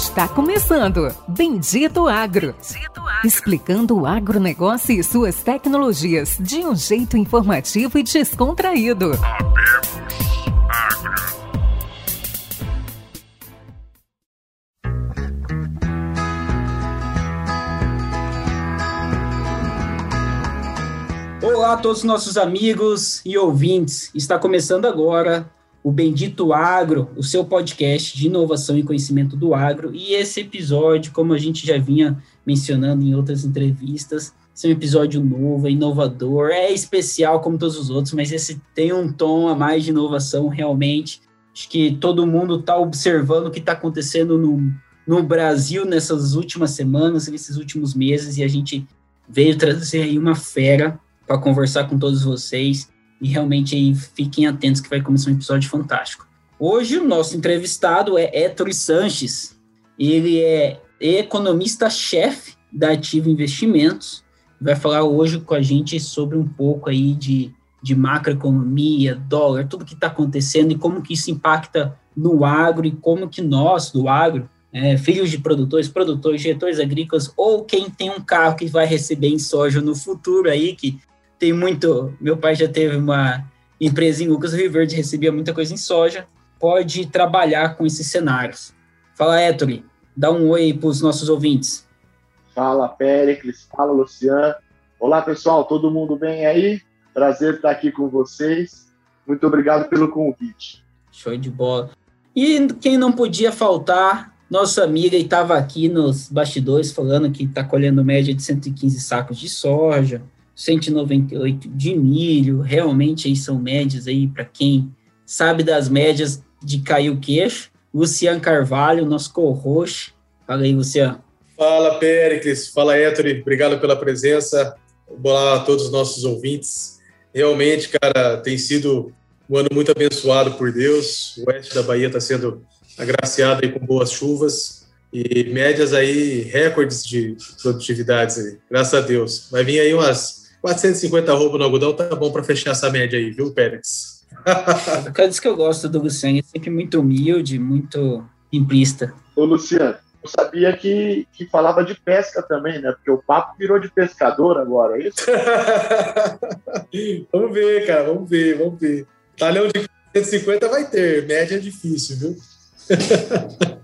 Está começando Bendito Agro. Bendito Agro. Explicando o agronegócio e suas tecnologias de um jeito informativo e descontraído. Olá a todos os nossos amigos e ouvintes. Está começando agora o Bendito Agro, o seu podcast de inovação e conhecimento do agro. E esse episódio, como a gente já vinha mencionando em outras entrevistas, é um episódio novo, é inovador, é especial como todos os outros, mas esse tem um tom a mais de inovação realmente. Acho que todo mundo está observando o que está acontecendo no, no Brasil nessas últimas semanas, nesses últimos meses, e a gente veio trazer aí uma fera para conversar com todos vocês e realmente aí fiquem atentos que vai começar um episódio fantástico. Hoje o nosso entrevistado é Héctor Sanches. Ele é economista-chefe da Ativa Investimentos. Vai falar hoje com a gente sobre um pouco aí de, de macroeconomia, dólar, tudo que está acontecendo e como que isso impacta no agro e como que nós, do agro, é, filhos de produtores, produtores, diretores agrícolas, ou quem tem um carro que vai receber em soja no futuro aí, que tem muito. Meu pai já teve uma empresa em Lucas Rio Verde, recebia muita coisa em soja. Pode trabalhar com esses cenários. Fala, Héctor, dá um oi para os nossos ouvintes. Fala, Péricles. Fala, Luciano. Olá, pessoal. Todo mundo bem aí? Prazer estar aqui com vocês. Muito obrigado pelo convite. Show de bola. E quem não podia faltar, nossa amiga estava aqui nos bastidores falando que está colhendo média de 115 sacos de soja, 198 de milho, realmente aí são médias aí para quem sabe das médias de cair o queixo. Luciano Carvalho, nosso co-host. Fala aí, Luciano. Fala, Péricles. Fala, Héctor. Obrigado pela presença. Olá a todos os nossos ouvintes. Realmente, cara, tem sido um ano muito abençoado por Deus. O oeste da Bahia está sendo agraciado aí com boas chuvas e médias aí, recordes de produtividades aí, graças a Deus. Vai vir aí umas 450 roupas no algodão tá bom para fechar essa média aí, viu, Pérez? Cara, disso que eu gosto do Luciano, é sempre muito humilde, muito simplista. Ô, Luciano, eu sabia que, que falava de pesca também, né? Porque o papo virou de pescador agora, é isso? vamos ver, cara, vamos ver, vamos ver. Talhão de 150 vai ter, média é difícil, viu?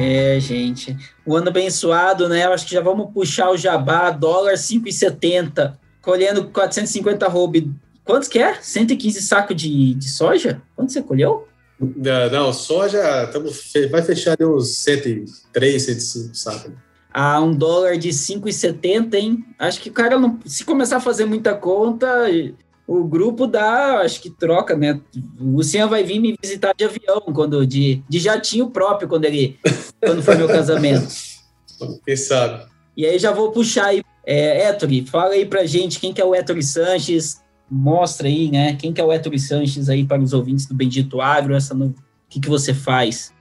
É, gente. O ano abençoado, né? Eu acho que já vamos puxar o jabá, dólar 5,70, colhendo 450 roube. Quantos que é? 115 sacos de, de soja? Quanto você colheu? Não, não soja estamos, vai fechar uns 103, 105 sacos. Ah, um dólar de 5,70, hein? Acho que o cara não. Se começar a fazer muita conta, o grupo dá, acho que troca, né? O Luciano vai vir me visitar de avião, quando de, de jatinho próprio, quando ele quando foi meu casamento. Quem sabe? E aí já vou puxar aí. É, Héctor, fala aí pra gente quem que é o Héctor Sanches, mostra aí, né? Quem que é o Héctor Sanches aí para os ouvintes do Bendito Agro, essa no... o que, que você faz?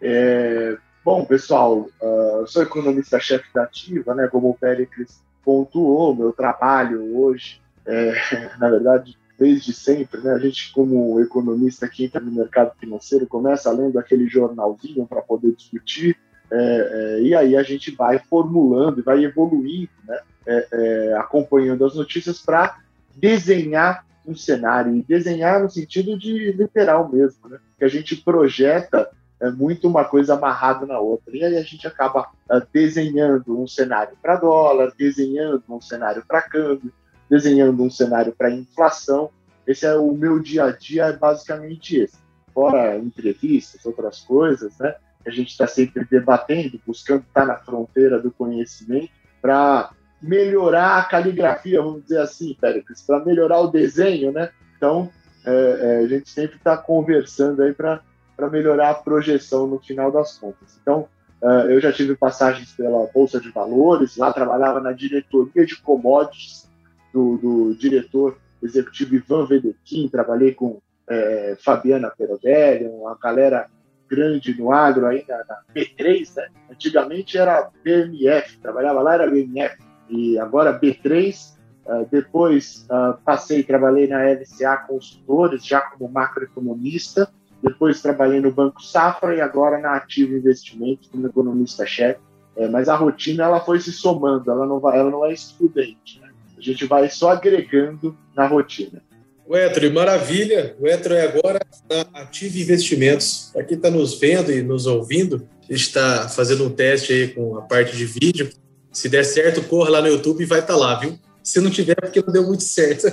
É, bom, pessoal, uh, eu sou economista-chefe da Ativa, né? Como o Péricles pontuou, meu trabalho hoje é, na verdade, desde sempre, né? A gente, como economista que entra no mercado financeiro, começa lendo aquele jornalzinho para poder discutir, é, é, e aí a gente vai formulando e vai evoluindo, né? É, é, acompanhando as notícias para desenhar um cenário, e desenhar no sentido de literal mesmo, né? Que a gente projeta é muito uma coisa amarrada na outra. E aí a gente acaba desenhando um cenário para dólar, desenhando um cenário para câmbio, desenhando um cenário para inflação. Esse é o meu dia a dia, é basicamente esse. Fora entrevistas, outras coisas, né? A gente está sempre debatendo, buscando estar na fronteira do conhecimento para melhorar a caligrafia, vamos dizer assim, Péricles, para melhorar o desenho, né? Então, é, é, a gente sempre está conversando aí para melhorar a projeção no final das contas. Então, é, eu já tive passagens pela Bolsa de Valores, lá trabalhava na diretoria de commodities, do, do diretor executivo Ivan Vedequim, trabalhei com é, Fabiana Perodelli, uma galera grande no agro ainda na B3, né? Antigamente era BMF, trabalhava lá era BMF, e agora B3 Uh, depois uh, passei, trabalhei na LCA Consultores, já como macroeconomista. Depois trabalhei no Banco Safra e agora na Ativo Investimentos como economista-chefe. É, mas a rotina ela foi se somando, ela não, vai, ela não é excludente. A gente vai só agregando na rotina. O Etro, maravilha. O Etro é agora na Ative Investimentos. Para quem está nos vendo e nos ouvindo, a gente está fazendo um teste aí com a parte de vídeo. Se der certo, corra lá no YouTube e vai estar tá lá, viu? Se não tiver, é porque não deu muito certo.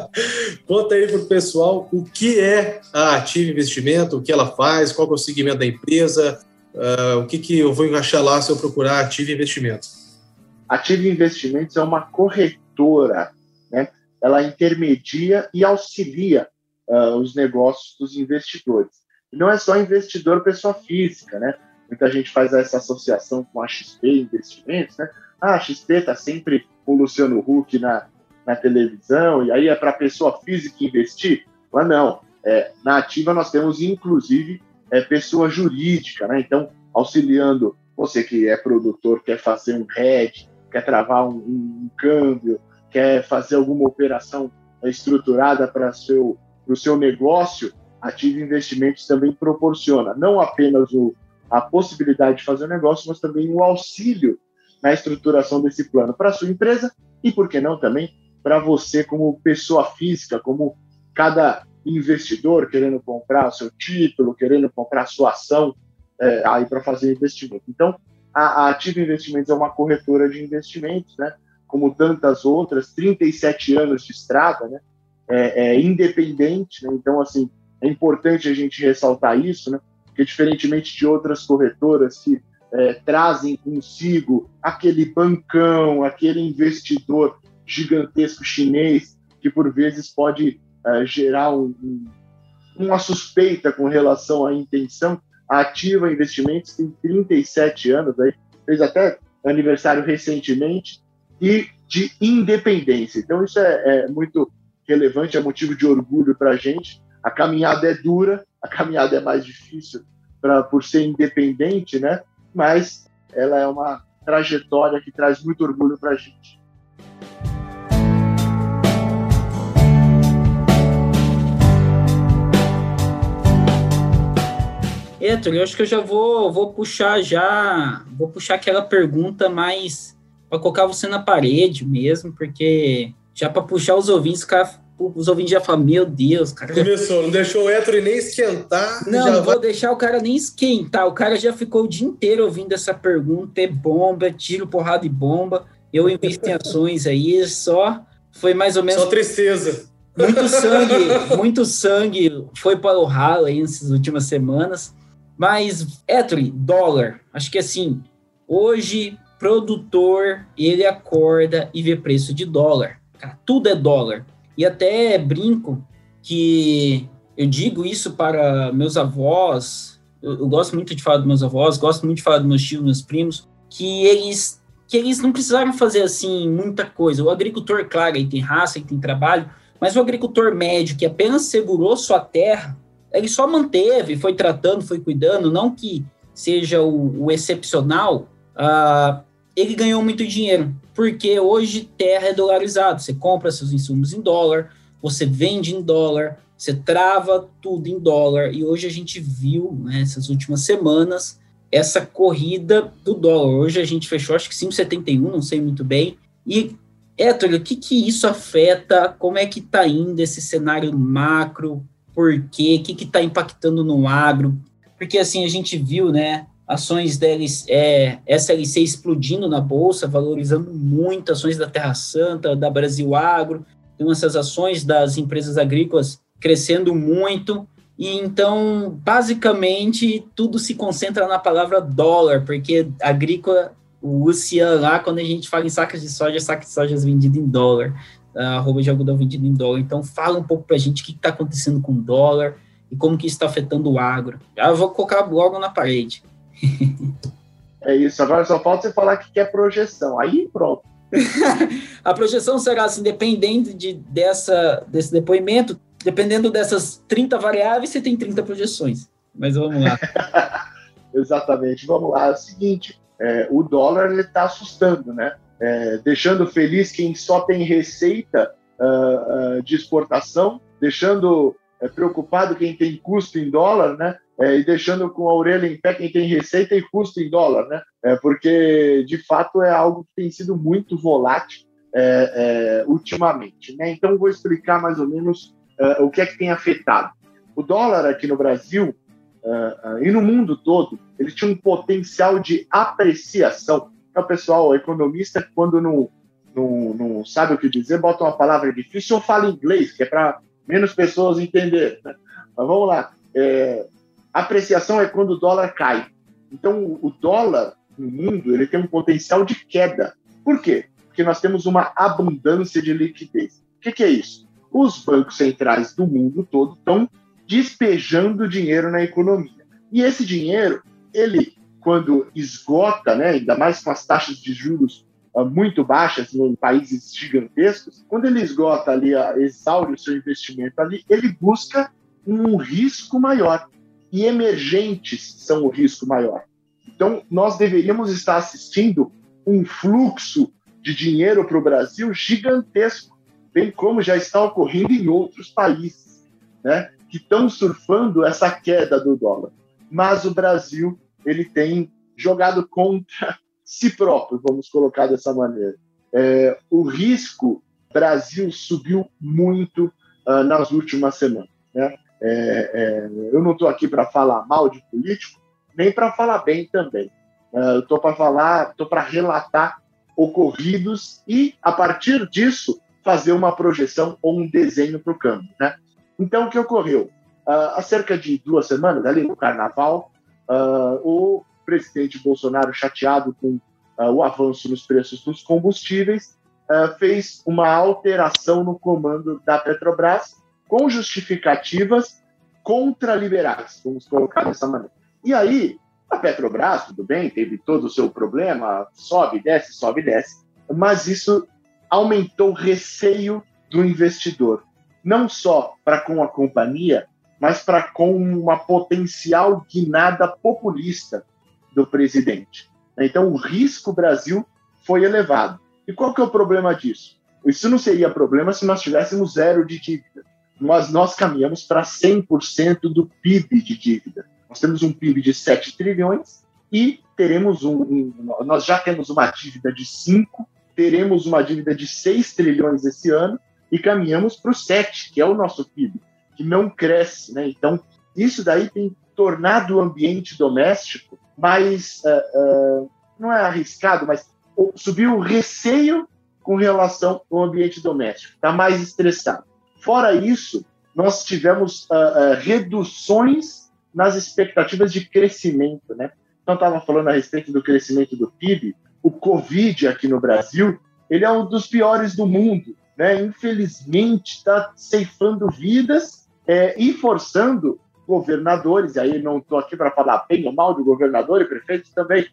Conta aí para o pessoal o que é a Ative Investimento, o que ela faz, qual é o segmento da empresa, uh, o que, que eu vou achar lá se eu procurar Ative Investimentos. Ative Investimentos é uma corretora, né? ela intermedia e auxilia uh, os negócios dos investidores. Não é só investidor pessoa física, né? Muita gente faz essa associação com a XP Investimentos, né? Ah, a XP está sempre com o Luciano Huck na, na televisão, e aí é para pessoa física investir? Mas não. É, na ativa nós temos, inclusive, é, pessoa jurídica, né? Então, auxiliando você que é produtor, quer fazer um hedge, quer travar um, um, um câmbio, quer fazer alguma operação estruturada para seu, o seu negócio, Ative Investimentos também proporciona não apenas o, a possibilidade de fazer o negócio, mas também o auxílio na estruturação desse plano para a sua empresa e, por que não, também para você como pessoa física, como cada investidor querendo comprar o seu título, querendo comprar a sua ação é, aí para fazer investimento. Então, a, a Ativa Investimentos é uma corretora de investimentos, né? Como tantas outras, 37 anos de estrada, né? É, é independente, né? Então, assim, é importante a gente ressaltar isso, né? Porque diferentemente de outras corretoras que é, trazem consigo aquele bancão, aquele investidor gigantesco chinês que por vezes pode é, gerar um, um, uma suspeita com relação à intenção. A Ativa Investimentos tem 37 anos, aí, fez até aniversário recentemente, e de independência. Então, isso é, é muito relevante, é motivo de orgulho para a gente. A caminhada é dura, a caminhada é mais difícil pra, por ser independente, né? mas ela é uma trajetória que traz muito orgulho para a gente. Héctor, eu acho que eu já vou, vou puxar já, vou puxar aquela pergunta mais para colocar você na parede mesmo, porque já para puxar os ouvintes, cara, os ouvintes já falam, meu Deus, cara. Começou, não deixou o Héctor nem esquentar. Não, não vou vai... deixar o cara nem esquentar. O cara já ficou o dia inteiro ouvindo essa pergunta, é bomba, tiro, porrada e bomba. Eu invisto em ações aí, só foi mais ou menos. Só tristeza. Muito sangue, muito sangue foi para o ralo aí nessas últimas semanas. Mas, Héctor, dólar, acho que assim, hoje, produtor, ele acorda e vê preço de dólar. Cara, tudo é dólar e até brinco que eu digo isso para meus avós, eu, eu, gosto muito de falar dos meus avós, gosto muito de falar dos meus tios, meus primos, que eles que eles não precisaram fazer assim muita coisa. O agricultor, claro, ele tem raça, ele tem trabalho, mas o agricultor médio que apenas segurou sua terra, ele só manteve, foi tratando, foi cuidando, não que seja o, o excepcional, uh, ele ganhou muito dinheiro porque hoje terra é dolarizado. Você compra seus insumos em dólar, você vende em dólar, você trava tudo em dólar. E hoje a gente viu, nessas né, últimas semanas, essa corrida do dólar. Hoje a gente fechou, acho que 5,71, não sei muito bem. E, Héctor, o que, que isso afeta? Como é que está indo esse cenário macro? Por quê? O que está impactando no agro? Porque, assim, a gente viu, né, ações da é, SLC explodindo na bolsa, valorizando muito ações da Terra Santa, da Brasil Agro, tem essas ações das empresas agrícolas crescendo muito. E então, basicamente, tudo se concentra na palavra dólar, porque agrícola, o Luciano lá, quando a gente fala em sacas de soja, sacas de soja vendido em dólar, arroba de algodão vendido em dólar. Então, fala um pouco para a gente o que está acontecendo com o dólar e como que está afetando o agro. Já vou colocar logo na parede. É isso, agora só falta você falar que quer projeção. Aí pronto. a projeção será assim, dependendo de, dessa, desse depoimento, dependendo dessas 30 variáveis, você tem 30 projeções. Mas vamos lá. Exatamente, vamos lá. É o seguinte: é, o dólar está assustando, né? É, deixando feliz quem só tem receita uh, uh, de exportação, deixando uh, preocupado quem tem custo em dólar, né? É, e deixando com a orelha em pé quem tem receita e custo em dólar, né? É, porque de fato é algo que tem sido muito volátil é, é ultimamente, né? Então vou explicar mais ou menos o que é que tem afetado. O dólar aqui no Brasil e no mundo todo ele tinha um potencial de apreciação é o pessoal, economista, quando não, não, não sabe o que dizer, bota uma palavra difícil ou fala inglês, que é para menos pessoas entenderem. Né? Mas vamos lá. É, apreciação é quando o dólar cai. Então, o dólar no mundo ele tem um potencial de queda. Por quê? Porque nós temos uma abundância de liquidez. O que, que é isso? Os bancos centrais do mundo todo estão despejando dinheiro na economia. E esse dinheiro, ele quando esgota, né, ainda mais com as taxas de juros uh, muito baixas em países gigantescos, quando ele esgota ali, uh, exaure o seu investimento ali, ele busca um risco maior. E emergentes são o risco maior. Então, nós deveríamos estar assistindo um fluxo de dinheiro para o Brasil gigantesco, bem como já está ocorrendo em outros países, né, que estão surfando essa queda do dólar. Mas o Brasil ele tem jogado contra si próprio, vamos colocar dessa maneira. É, o risco Brasil subiu muito uh, nas últimas semanas. Né? É, é, eu não estou aqui para falar mal de político, nem para falar bem também. Uh, eu estou para falar, estou para relatar ocorridos e, a partir disso, fazer uma projeção ou um desenho para o câmbio. Né? Então, o que ocorreu? Uh, há cerca de duas semanas, ali no Carnaval, Uh, o presidente Bolsonaro, chateado com uh, o avanço nos preços dos combustíveis, uh, fez uma alteração no comando da Petrobras com justificativas contra-liberais, vamos colocar dessa maneira. E aí, a Petrobras, tudo bem, teve todo o seu problema, sobe, desce, sobe, desce, mas isso aumentou o receio do investidor, não só para com a companhia, mas para com uma potencial guinada populista do presidente. Então, o risco Brasil foi elevado. E qual que é o problema disso? Isso não seria problema se nós tivéssemos zero de dívida. Mas nós caminhamos para 100% do PIB de dívida. Nós temos um PIB de 7 trilhões e teremos um, um, nós já temos uma dívida de 5, teremos uma dívida de 6 trilhões esse ano e caminhamos para o 7, que é o nosso PIB que não cresce. Né? Então, isso daí tem tornado o ambiente doméstico mais, uh, uh, não é arriscado, mas subiu o receio com relação ao ambiente doméstico, está mais estressado. Fora isso, nós tivemos uh, reduções nas expectativas de crescimento. Né? Então, estava falando a respeito do crescimento do PIB, o Covid aqui no Brasil, ele é um dos piores do mundo. Né? Infelizmente, está ceifando vidas é, e forçando governadores, e aí não estou aqui para falar bem ou mal de governador e prefeito também,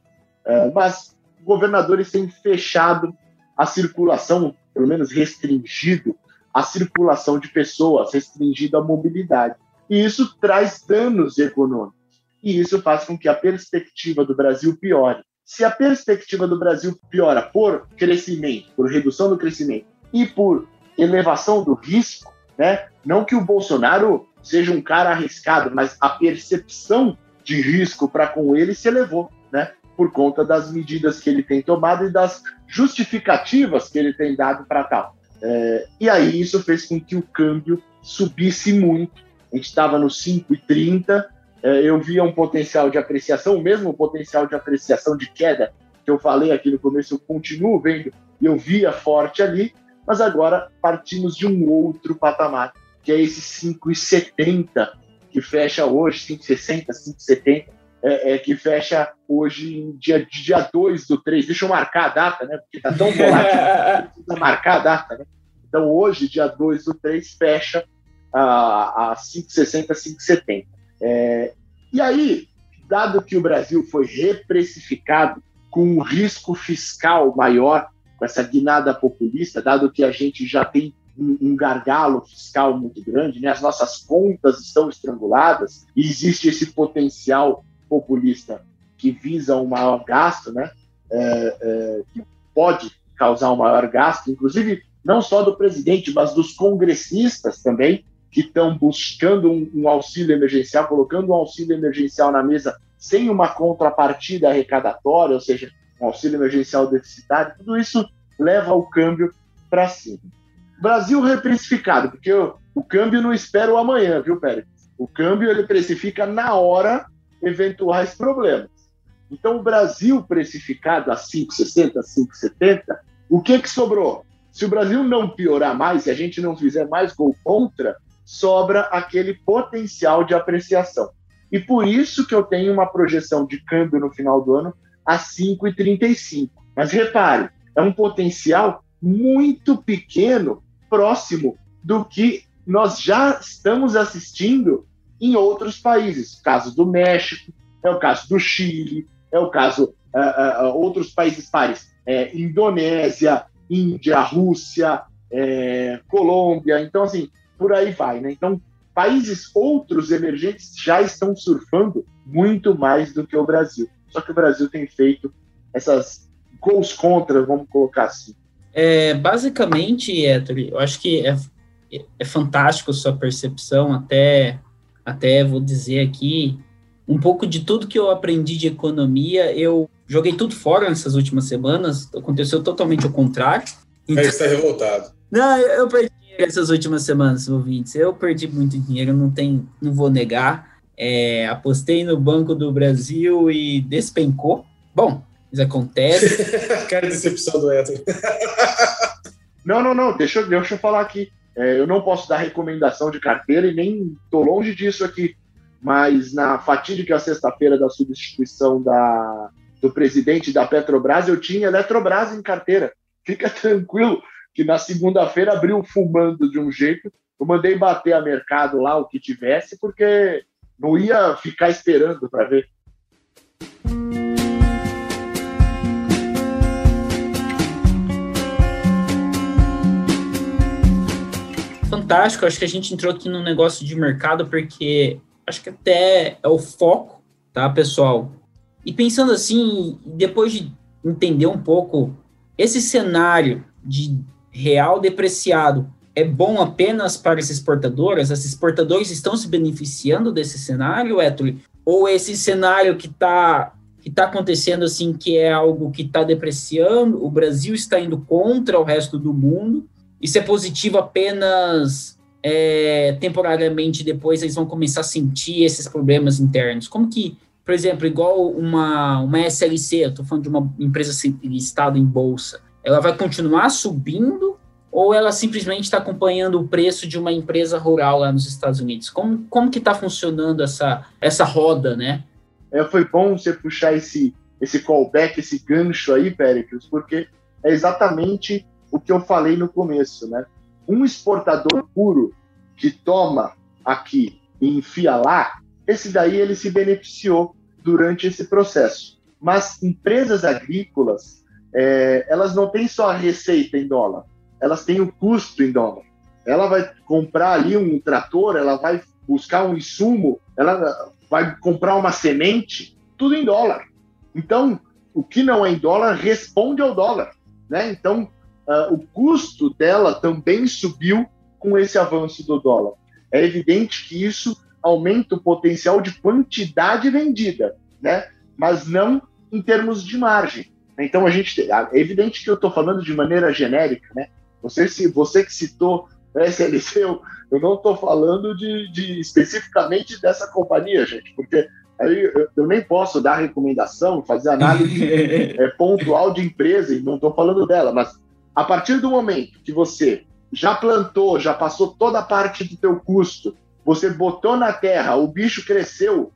é, mas governadores têm fechado a circulação, pelo menos restringido a circulação de pessoas, restringido a mobilidade. E isso traz danos econômicos. E isso faz com que a perspectiva do Brasil piore. Se a perspectiva do Brasil piora por crescimento, por redução do crescimento e por elevação do risco, né? Não que o Bolsonaro seja um cara arriscado, mas a percepção de risco para com ele se elevou, né? Por conta das medidas que ele tem tomado e das justificativas que ele tem dado para tal. É, e aí isso fez com que o câmbio subisse muito. A gente estava no 5,30, é, eu via um potencial de apreciação, o mesmo potencial de apreciação de queda que eu falei aqui no começo, eu continuo vendo, eu via forte ali, mas agora partimos de um outro patamar, que é esse 5,70 que fecha hoje, 5,60, 5,70, é, é, que fecha hoje em dia, dia 2 do 3. Deixa eu marcar a data, né? Porque está tão volátil, precisa marcar a data, né? Então, hoje, dia 2 do 3, fecha a, a 5,60, 5,70. É, e aí, dado que o Brasil foi reprecificado com um risco fiscal maior com essa guinada populista, dado que a gente já tem um, gargalo fiscal muito grande, né? as nossas contas estão estranguladas e existe esse potencial populista que visa um maior gasto, né? É, é, que pode causar um maior gasto, inclusive não só do presidente, mas dos congressistas também, que estão buscando um, um, auxílio emergencial, colocando um auxílio emergencial na mesa sem uma contrapartida arrecadatória, ou seja, um auxílio emergencial deficitário, tudo isso leva o câmbio para cima. Brasil reprecificado, porque o, o, câmbio não espera o amanhã, viu, Pérez? O câmbio ele precifica na hora eventuais problemas. Então, o Brasil precificado a 5,60, 5,70, o que, que sobrou? Se o Brasil não piorar mais, se a gente não fizer mais gol contra, sobra aquele potencial de apreciação. E por isso que eu tenho uma projeção de câmbio no final do ano a 5,35. Mas repare, é um potencial muito pequeno, próximo do que nós já estamos assistindo em outros países. Caso do México, é o caso do Chile, é o caso uh, uh, outros países pares, é, Indonésia, Índia, Rússia, é, Colômbia. Então, assim, por aí vai, né? Então, países outros emergentes já estão surfando muito mais do que o Brasil. Só que o Brasil tem feito essas gols contra, vamos colocar assim. É, basicamente, Héctor, eu acho que é, é fantástico a sua percepção, até, até vou dizer aqui, um pouco de tudo que eu aprendi de economia, eu joguei tudo fora nessas últimas semanas, aconteceu totalmente o contrário. Então, está revoltado. Não, eu perdi essas últimas semanas, ouvintes. Eu perdi muito dinheiro, não tem, não vou negar. É, apostei no Banco do Brasil e despencou. Bom, isso acontece. Cara, decepção do Héctor. não, não, não, deixa, deixa eu falar aqui. É, eu não posso dar recomendação de carteira e nem estou longe disso aqui. Mas na fatídica sexta-feira da substituição da, do presidente da Petrobras, eu tinha Eletrobras em carteira. Fica tranquilo que na segunda-feira abriu fumando de um jeito. Eu mandei bater a mercado lá o que tivesse, porque não ia ficar esperando para ver. Fantástico, acho que a gente entrou aqui num negócio de mercado porque acho que até é o foco, tá, pessoal? E pensando assim, depois de entender um pouco esse cenário de real depreciado é bom apenas para as exportadoras? As exportadoras estão se beneficiando desse cenário, Héctor? Ou esse cenário que está que tá acontecendo assim, que é algo que está depreciando, o Brasil está indo contra o resto do mundo, isso é positivo apenas é, temporariamente, depois eles vão começar a sentir esses problemas internos. Como que, por exemplo, igual uma, uma SLC, eu estou falando de uma empresa listada em bolsa, ela vai continuar subindo ou ela simplesmente está acompanhando o preço de uma empresa rural lá nos Estados Unidos? Como, como que está funcionando essa, essa roda, né? É, foi bom você puxar esse, esse callback, esse gancho aí, Péricles, porque é exatamente o que eu falei no começo, né? Um exportador puro que toma aqui e enfia lá, esse daí ele se beneficiou durante esse processo. Mas empresas agrícolas é, elas não têm só a receita em dólar, elas têm o custo em dólar. Ela vai comprar ali um trator, ela vai buscar um insumo, ela vai comprar uma semente, tudo em dólar. Então, o que não é em dólar responde ao dólar. Né? Então, uh, o custo dela também subiu com esse avanço do dólar. É evidente que isso aumenta o potencial de quantidade vendida, né? mas não em termos de margem. Então a gente é evidente que eu estou falando de maneira genérica, né? Você se você que citou a SLC, eu, eu não estou falando de, de, especificamente dessa companhia, gente, porque aí eu, eu nem posso dar recomendação, fazer análise é, pontual de empresa e não estou falando dela, mas a partir do momento que você já plantou, já passou toda a parte do teu custo, você botou na terra, o bicho cresceu,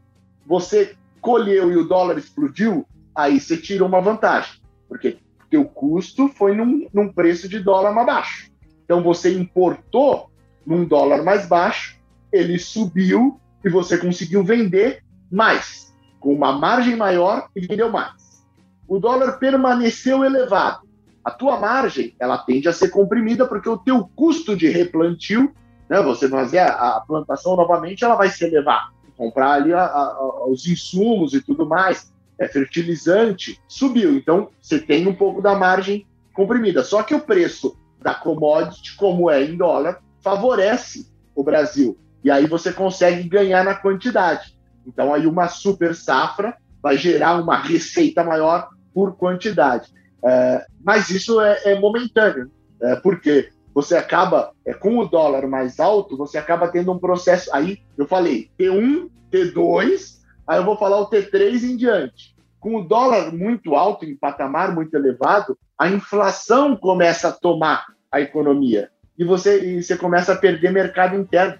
você colheu e o dólar explodiu, aí você tirou uma vantagem, porque o custo foi num, num preço de dólar mais baixo. Então você importou num dólar mais baixo, ele subiu e você conseguiu vender mais, com uma margem maior e vendeu mais. O dólar permaneceu elevado. A tua margem, ela tende a ser comprimida porque o teu custo de replantio, né, você fazer a, a plantação novamente, ela vai se elevar. Comprar ali a, a, os insumos e tudo mais é, fertilizante subiu. Então, você tem um pouco da margem comprimida. Só que o preço da commodity, como é em dólar, favorece o Brasil. E aí você consegue ganhar na quantidade. Então aí uma super safra vai gerar uma receita maior por quantidade. É, mas isso é, é momentâneo, é, porque você acaba, é, com o dólar mais alto, você acaba tendo um processo. Aí eu falei T1, T2, aí eu vou falar o T3 em diante. Com o dólar muito alto, em patamar muito elevado, a inflação começa a tomar a economia e você, e você começa a perder mercado interno.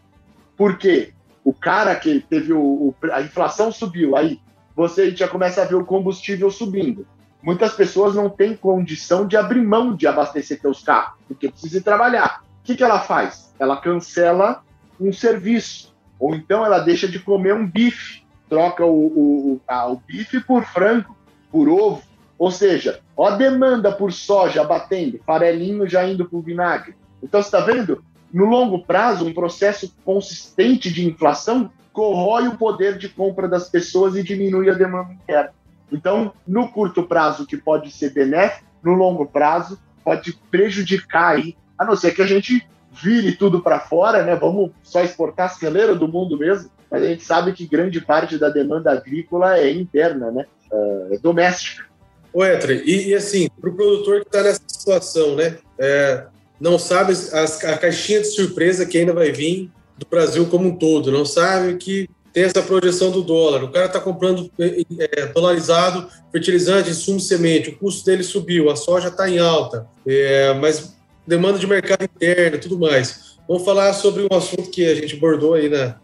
Por quê? O cara que teve o, o a inflação subiu, aí você já começa a ver o combustível subindo. Muitas pessoas não têm condição de abrir mão de abastecer seus carros, porque precisa trabalhar. O que, que ela faz? Ela cancela um serviço, ou então ela deixa de comer um bife, troca o, o, a, o bife por frango, por ovo. Ou seja, ó a demanda por soja batendo, farelinho já indo para o vinagre. Então, você está vendo? No longo prazo, um processo consistente de inflação corrói o poder de compra das pessoas e diminui a demanda interna. Então, no curto prazo, que pode ser benéfico, no longo prazo, pode prejudicar aí, a não ser que a gente vire tudo para fora, né? Vamos só exportar celeiro do mundo mesmo, mas a gente sabe que grande parte da demanda agrícola é interna, né? Uh, é doméstica. Ô, Etre, e, e assim, para o produtor que está nessa situação, né? É, não sabe as, a caixinha de surpresa que ainda vai vir do Brasil como um todo, não sabe que tem essa projeção do dólar. O cara está comprando é, dolarizado, fertilizante, insumo semente, o custo dele subiu, a soja está em alta, é, mas demanda de mercado interno e tudo mais. Vamos falar sobre um assunto que a gente abordou aí na,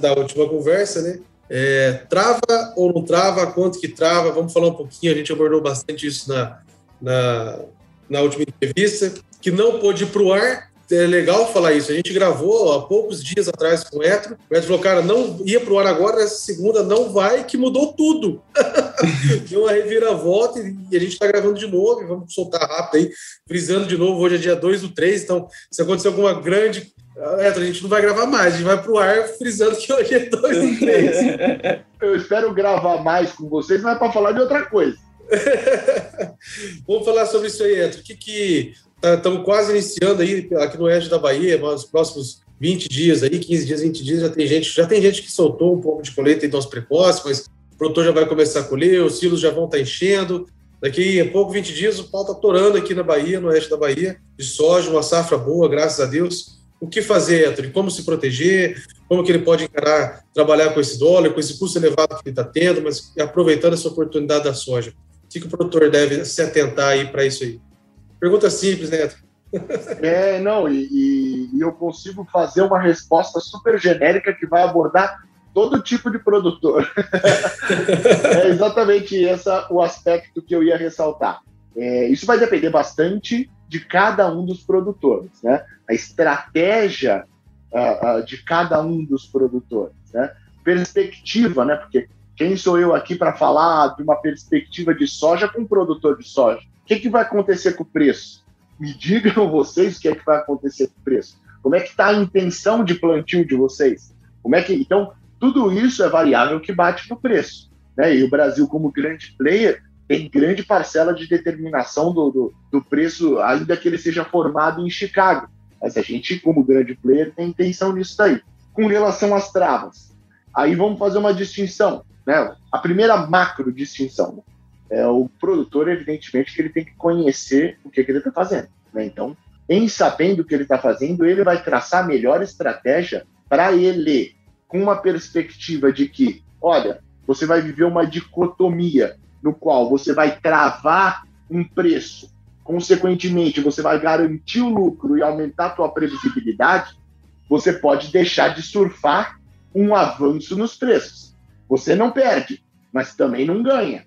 da, última conversa, né? É, trava ou não trava? Quanto que trava? Vamos falar um pouquinho. A gente abordou bastante isso na, na, na última entrevista. Que não pôde ir para o ar é legal falar isso. A gente gravou há poucos dias atrás com o Etro. O Etro falou, cara, não ia pro ar agora, essa segunda não vai, que mudou tudo. Deu uma reviravolta e a gente está gravando de novo. vamos soltar rápido aí, frisando de novo. Hoje é dia 2 do 3, então se acontecer alguma grande. Etro, a gente não vai gravar mais, a gente vai pro ar frisando que hoje é 2 do 3. Eu espero gravar mais com vocês, mas é para falar de outra coisa. Vamos falar sobre isso aí, Etro. O que, que Estamos tá, quase iniciando aí aqui no oeste da Bahia, nos próximos 20 dias aí, 15 dias, 20 dias, já tem gente, já tem gente que soltou um pouco de colheita em dons precoces, mas o produtor já vai começar a colher, os silos já vão estar tá enchendo. Daqui a pouco, 20 dias, o pau está torando aqui na Bahia, no oeste da Bahia, de soja, uma safra boa, graças a Deus. O que fazer, Héctor? Como se proteger? Como que ele pode encarar, trabalhar com esse dólar, com esse custo elevado que ele está tendo, mas aproveitando essa oportunidade da soja? O que, que o produtor deve se atentar aí para isso aí? Pergunta simples, né? É, não, e, e, eu consigo fazer uma resposta super genérica que vai abordar todo tipo de produtor. é exatamente esse o aspecto que eu ia ressaltar. É, isso vai depender bastante de cada um dos produtores, né? A estratégia uh, uh, de cada um dos produtores, né? Perspectiva, né? Porque quem sou eu aqui para falar de uma perspectiva de soja com um produtor de soja? que, que vai acontecer com o preço? Me digam vocês o que é que vai acontecer com o preço. Como é que está a intenção de plantio de vocês? Como é que então tudo isso é variável que bate no preço, né? E o Brasil como grande player tem grande parcela de determinação do, do, do preço, ainda que ele seja formado em Chicago. Mas a gente, como grande player, tem intenção nisso daí. Com relação às travas, aí vamos fazer uma distinção, né? A primeira macro distinção é, o produtor, evidentemente, que ele tem que conhecer o que, que ele está fazendo. Né? Então, em sabendo o que ele está fazendo, ele vai traçar a melhor estratégia para ele, com uma perspectiva de que, olha, você vai viver uma dicotomia no qual você vai travar um preço, consequentemente, você vai garantir o lucro e aumentar a tua previsibilidade, você pode deixar de surfar um avanço nos preços. Você não perde, mas também não ganha.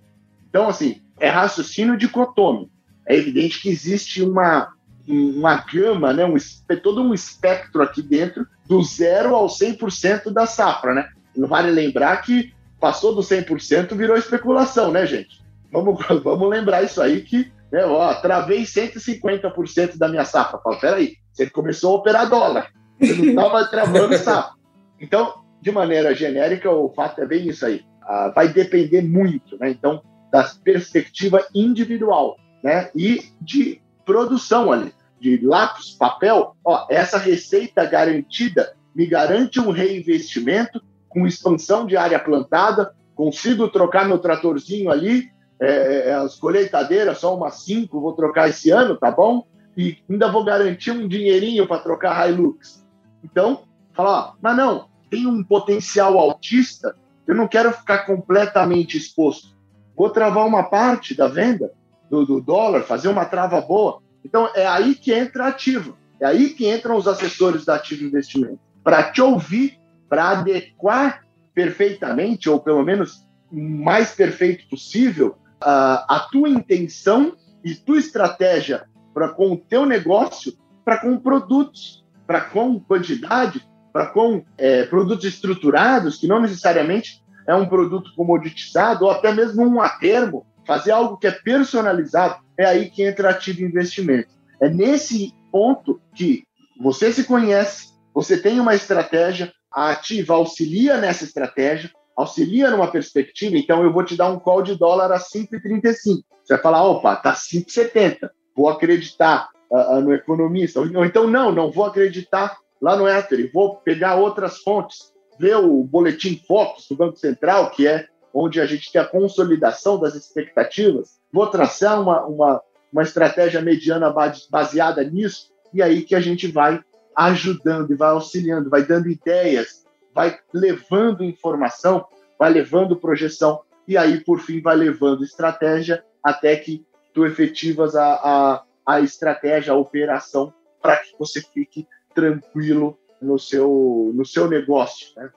Então, assim, é raciocínio dicotômico. É evidente que existe uma, uma gama, né, um, todo um espectro aqui dentro do zero ao 100% da safra, né? Não vale lembrar que passou do 100% virou especulação, né, gente? Vamos, vamos lembrar isso aí que, né, ó, travei 150% da minha safra. Fala, peraí, você começou a operar dólar, você não estava travando safra. Então, de maneira genérica, o fato é bem isso aí. Ah, vai depender muito, né? Então, da perspectiva individual, né? E de produção ali, de lápis, papel. Ó, essa receita garantida me garante um reinvestimento com expansão de área plantada, consigo trocar meu tratorzinho ali, é, é, as colheitadeiras, só umas cinco, vou trocar esse ano, tá bom? E ainda vou garantir um dinheirinho para trocar Hilux. Então, fala, ó, mas não, tem um potencial autista, eu não quero ficar completamente exposto. Vou travar uma parte da venda do, do dólar, fazer uma trava boa. Então, é aí que entra ativo. É aí que entram os assessores da Ativo Investimento. Para te ouvir, para adequar perfeitamente, ou pelo menos mais perfeito possível, a, a tua intenção e tua estratégia para com o teu negócio, para com produtos, para com quantidade, para com é, produtos estruturados, que não necessariamente é um produto comoditizado, ou até mesmo um a termo, fazer algo que é personalizado, é aí que entra ativo investimento. É nesse ponto que você se conhece, você tem uma estratégia, a ativa auxilia nessa estratégia, auxilia numa perspectiva, então eu vou te dar um call de dólar a 5,35. Você vai falar, opa, tá 5,70, vou acreditar uh, no economista. Ou então, não, não vou acreditar lá no Ether, vou pegar outras fontes, ver o boletim Focus do Banco Central, que é onde a gente tem a consolidação das expectativas, vou traçar uma, uma, uma estratégia mediana baseada nisso, e aí que a gente vai ajudando e vai auxiliando, vai dando ideias, vai levando informação, vai levando projeção, e aí, por fim, vai levando estratégia até que tu efetivas a, a, a estratégia, a operação, para que você fique tranquilo no seu, no seu negócio. Né?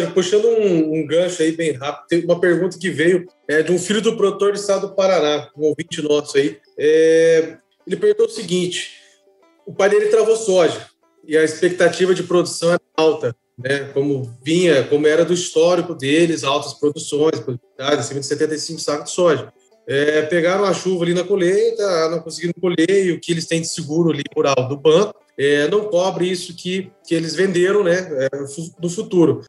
Patrick, puxando um, um, gancho aí bem rápido, tem uma pergunta que veio é, de um filho do produtor do estado do Paraná, um ouvinte nosso aí. É, ele perguntou o seguinte: o pai dele travou soja e a expectativa de produção é alta, né? Como vinha, como era do histórico deles, altas produções, acima de 75 sacos de soja. É, pegaram a chuva ali na colheita, não conseguiram colher e o que eles têm de seguro ali rural do banco é, não cobre isso que, que eles venderam né, é, no futuro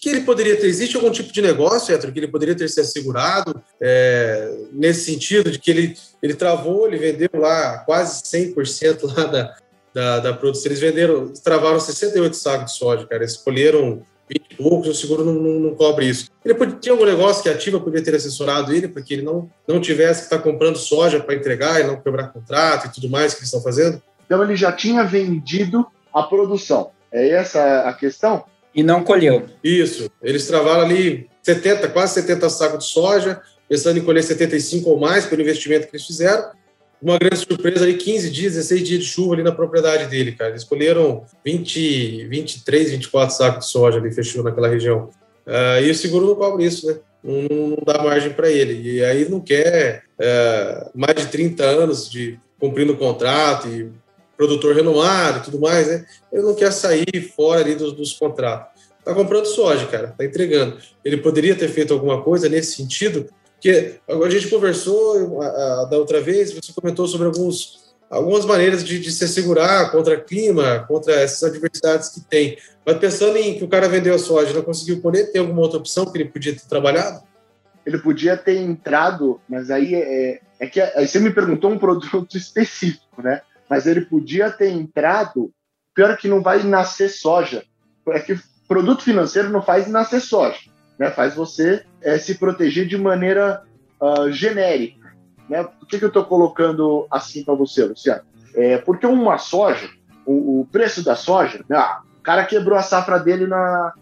que, ele poderia ter? Existe algum tipo de negócio, Héctor, que ele poderia ter se assegurado é, nesse sentido de que ele, ele travou, ele vendeu lá quase 100% lá da, da, da produção. Eles venderam, travaram 68 sacos de soja, cara. Eles escolheram 20 e poucos, o seguro não, não, não, cobre isso. Ele podia, tinha algum negócio que a Ativa poderia ter assessorado ele para que ele não, não tivesse que estar comprando soja para entregar e não quebrar contrato e tudo mais que eles estão fazendo? Então ele já tinha vendido a produção. É essa a questão? E não colheu. Isso. Eles travaram ali 70, quase 70 sacos de soja, pensando em colher 75 ou mais pelo investimento que eles fizeram. Uma grande surpresa ali, 15 dias, 16 dias de chuva ali na propriedade dele, cara. Eles colheram 20, 23, 24 sacos de soja ali, fechou naquela região. Uh, e o seguro não cobre isso, né? Não, não dá margem para ele. E aí não quer uh, mais de 30 anos de cumprindo o contrato e produtor renomado e tudo mais, né? Ele não quer sair fora ali dos, dos contratos. Tá comprando soja, cara, tá entregando. Ele poderia ter feito alguma coisa nesse sentido, porque a gente conversou a, a, da outra vez, você comentou sobre alguns, algumas maneiras de, de se segurar contra clima, contra essas adversidades que tem. Mas pensando em que o cara vendeu a soja, não conseguiu colher, tem alguma outra opção que ele podia ter trabalhado? Ele podia ter entrado, mas aí é, é que aí você me perguntou um produto específico, né? Mas ele podia ter entrado. Pior que não vai nascer soja. É que produto financeiro não faz nascer soja, né? Faz você é, se proteger de maneira uh, genérica. Né? Por que, que eu estou colocando assim para você, Luciano? É, porque uma soja, o, o preço da soja, né? ah, o cara quebrou a safra dele na,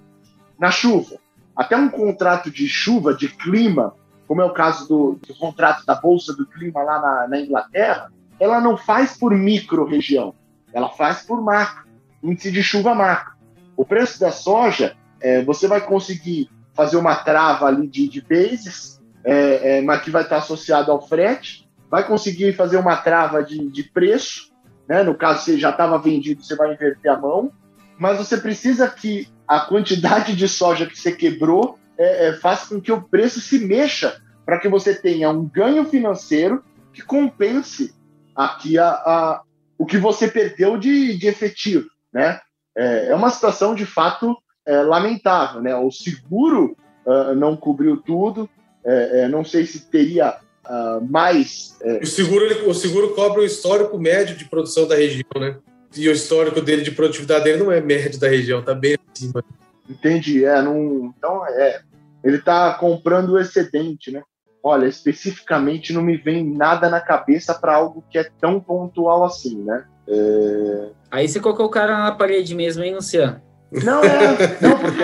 na chuva. Até um contrato de chuva, de clima, como é o caso do, do contrato da Bolsa do Clima lá na, na Inglaterra, ela não faz por micro-região, ela faz por macro, índice de chuva macro. O preço da soja, é, você vai conseguir fazer uma trava ali de, de bases, é, é, mas que vai estar associado ao frete, vai conseguir fazer uma trava de, de preço, né? no caso, você já estava vendido, você vai inverter a mão, mas você precisa que a quantidade de soja que você quebrou é, é, faça com que o preço se mexa para que você tenha um ganho financeiro que compense aqui a, a, o que você perdeu de, de efetivo, né? É, é uma situação de fato é lamentável, né? O seguro uh, não cobriu tudo, é, é, não sei se teria uh, mais. É, o, seguro, ele, o seguro cobre o histórico médio de produção da região, né? E o histórico dele de produtividade dele não é médio da região, tá bem acima. Entendi, é, não, então é, ele está comprando o excedente, né? Olha, especificamente não me vem nada na cabeça para algo que é tão pontual assim, né? É... Aí você colocou o cara na parede mesmo, hein, Luciano? Não, é, não, porque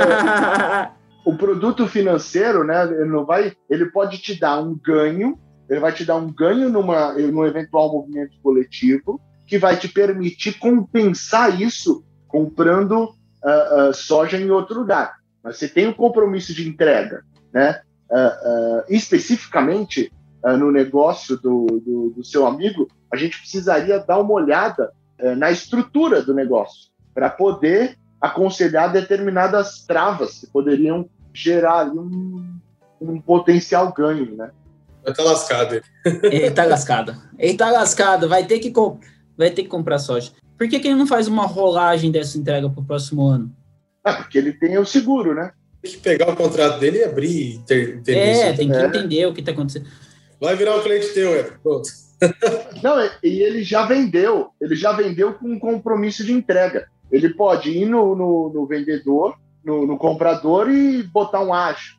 o produto financeiro, né, ele não vai, ele pode te dar um ganho, ele vai te dar um ganho numa, num eventual movimento coletivo, que vai te permitir compensar isso comprando uh, uh, soja em outro lugar. Mas você tem um compromisso de entrega, né? Uh, especificamente no negócio do, do, do, seu amigo, a gente precisaria dar uma olhada na estrutura do negócio para poder aconselhar determinadas travas que poderiam gerar um, um potencial ganho, né? Vai estar tá lascado. Ele tá lascado. Ele tá lascado. Vai ter que, vai ter que comprar soja. Por que, que ele não faz uma rolagem dessa entrega para o próximo ano? Ah, porque ele tem o seguro, né? Tem que pegar o contrato dele e abrir. Ter, ter é, isso. tem que é. entender o que está acontecendo. Vai virar um cliente teu, é. Pronto. Não, e ele já vendeu. Ele já vendeu com um compromisso de entrega. Ele pode ir no, no, no vendedor, no, no, comprador e botar um ágio.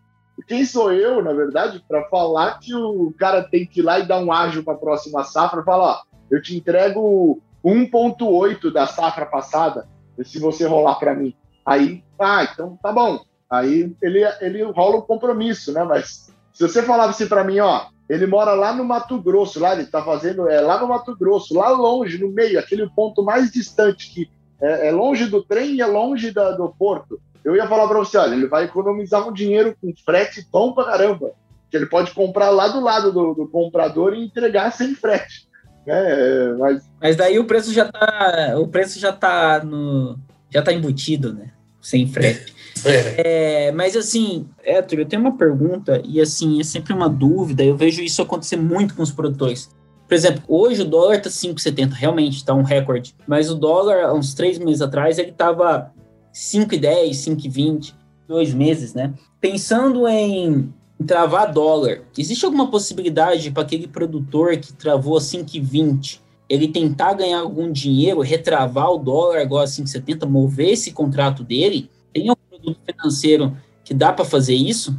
Quem sou eu, na verdade, para falar que o cara tem que ir lá e dar um ágio para a próxima safra? Falar, ó, eu te entrego 1,8 da safra passada, se você rolar para mim. Aí, ah, então tá bom. Aí ele, ele rola um compromisso, né? Mas se você falava assim para mim, ó, ele mora lá no Mato Grosso, lá ele tá fazendo, é lá no Mato Grosso, lá longe, no meio, aquele ponto mais distante que é, é longe do trem e é longe da, do porto. Eu ia falar para você, olha, ele vai economizar um dinheiro com frete bom pra caramba, que ele pode comprar lá do lado do, do comprador e entregar sem frete. É, mas... mas daí o preço já tá, o preço já tá no, já tá embutido, né? Sem frete. É. É, mas assim, Héctor, eu tenho uma pergunta e assim, é sempre uma dúvida, eu vejo isso acontecer muito com os produtores. Por exemplo, hoje o dólar tá 5,70, realmente tá um recorde. Mas o dólar, uns três meses atrás, ele tava 5,10, 5,20, dois meses, né? Pensando em, em travar dólar, existe alguma possibilidade para aquele produtor que travou a 5,20 ele tentar ganhar algum dinheiro, retravar o dólar agora a 5,70, mover esse contrato dele? Tem algum produto financeiro que dá para fazer isso?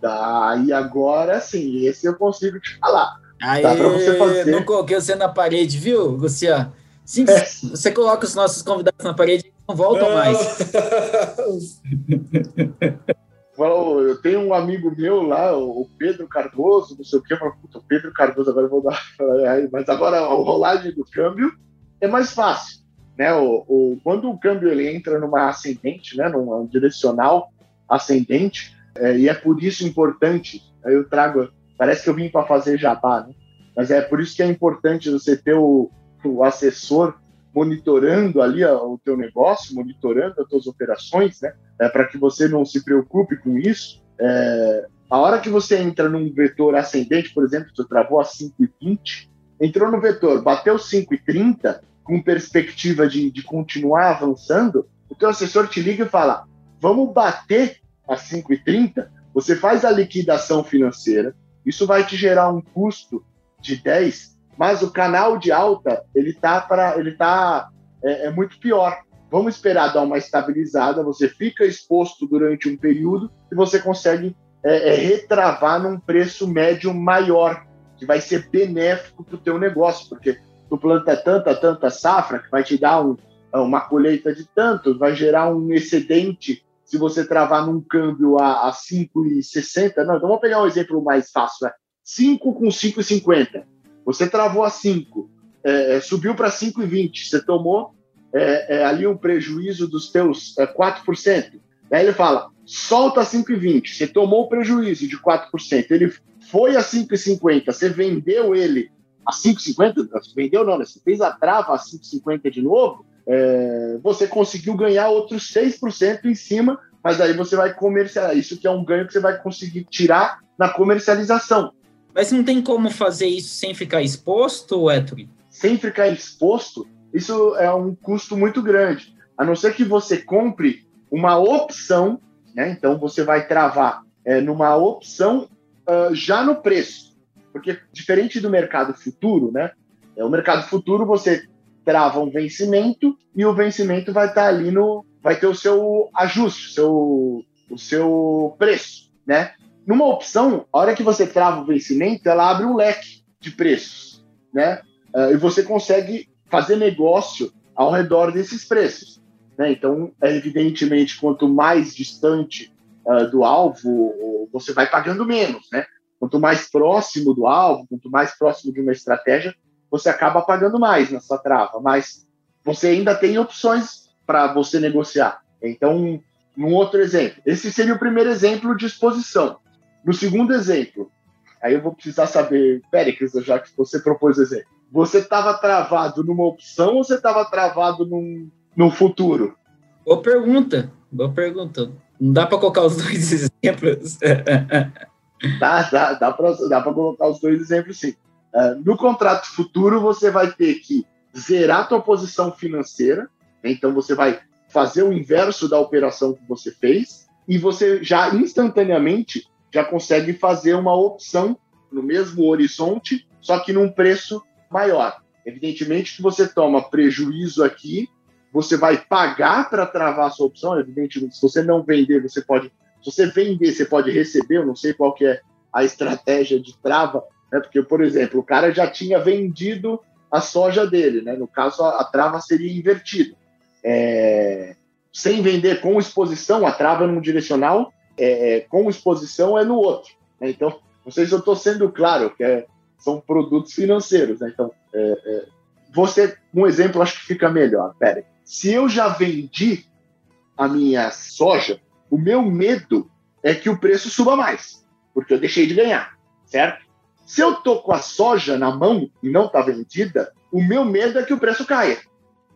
Dá, e agora sim, esse eu consigo te falar Aê, Dá pra você fazer. Não coloquei você na parede, viu, Luciano? Sim, é. você coloca os nossos convidados na parede, não voltam não. mais. eu tenho um amigo meu lá, o Pedro Cardoso, não sei o que, eu falo, puta, o Pedro Cardoso, agora eu vou dar. Mas agora a rolagem do câmbio é mais fácil. Né? O, o, quando o câmbio ele entra numa ascendente, né, num direcional ascendente, é, e é por isso importante, aí eu trago Parece que eu vim para fazer jabá, né? Mas é por isso que é importante você ter o, o assessor monitorando ali o teu negócio, monitorando as tuas operações, né? É, para que você não se preocupe com isso. É, a hora que você entra num vetor ascendente, por exemplo, você travou a 5,20, entrou no vetor, bateu 5,30, com perspectiva de, de continuar avançando, o teu assessor te liga e fala, vamos bater a 5,30, você faz a liquidação financeira, isso vai te gerar um custo de 10, mas o canal de alta ele tá para ele tá é, é, muito pior. Vamos esperar dar uma estabilizada, você fica exposto durante um período e você consegue é, é, retravar num preço médio maior, que vai ser benéfico para o teu negócio, porque tu planta tanta, tanta safra que vai te dar um, uma colheita de tanto, vai gerar um excedente se você travar num câmbio a, a 5,60, não, então vamos pegar um exemplo mais fácil, né? 5 com 5,50. Você travou a 5, é, é, subiu para 5,20, você tomou é, é, ali um prejuízo dos teus é, 4%. Aí ele fala, solta 5,20, você tomou o prejuízo de 4%, ele foi a 5,50, você vendeu ele a 5,50, vendeu não, né? você fez a trava a 5,50 de novo, é, você conseguiu ganhar outros 6% em cima, mas aí você vai comercializar. Isso que é um ganho que você vai conseguir tirar na comercialização. Mas não tem como fazer isso sem ficar exposto, Héctor? Sem ficar exposto, isso é um custo muito grande. A não ser que você compre uma opção, né? Então você vai travar é, numa opção uh, já no preço, porque diferente do mercado futuro, né? É, o mercado futuro você trava um vencimento e o vencimento vai estar ali no, vai ter o seu ajuste, seu, o seu preço, né? Numa opção, a hora que você trava o vencimento, ela abre um leque de preços, né? Uh, e você consegue fazer negócio ao redor desses preços. Né? Então, evidentemente, quanto mais distante uh, do alvo, você vai pagando menos. Né? Quanto mais próximo do alvo, quanto mais próximo de uma estratégia, você acaba pagando mais na sua trava. Mas você ainda tem opções para você negociar. Então, um outro exemplo. Esse seria o primeiro exemplo de exposição. No segundo exemplo, aí eu vou precisar saber, Péricles, já que você propôs exemplo. Você estava travado numa opção ou você estava travado num, num futuro? Boa pergunta, boa pergunta. Não dá para colocar os dois exemplos? dá, dá, dá para colocar os dois exemplos, sim. Uh, no contrato futuro, você vai ter que zerar a tua posição financeira, né? então você vai fazer o inverso da operação que você fez, e você já instantaneamente já consegue fazer uma opção no mesmo horizonte, só que num preço maior. Evidentemente que você toma prejuízo aqui, você vai pagar para travar a sua opção. Evidentemente, se você não vender, você pode. Se você vender, você pode receber. Eu não sei qual que é a estratégia de trava, né? Porque, por exemplo, o cara já tinha vendido a soja dele, né? No caso, a, a trava seria invertida. É... Sem vender com exposição, a trava num direcional, é... com exposição é no outro. Né? Então, não sei se eu estou sendo claro, que é são produtos financeiros. Né? Então, é, é, você, um exemplo, acho que fica melhor. Pera, se eu já vendi a minha soja, o meu medo é que o preço suba mais, porque eu deixei de ganhar, certo? Se eu tô com a soja na mão e não está vendida, o meu medo é que o preço caia.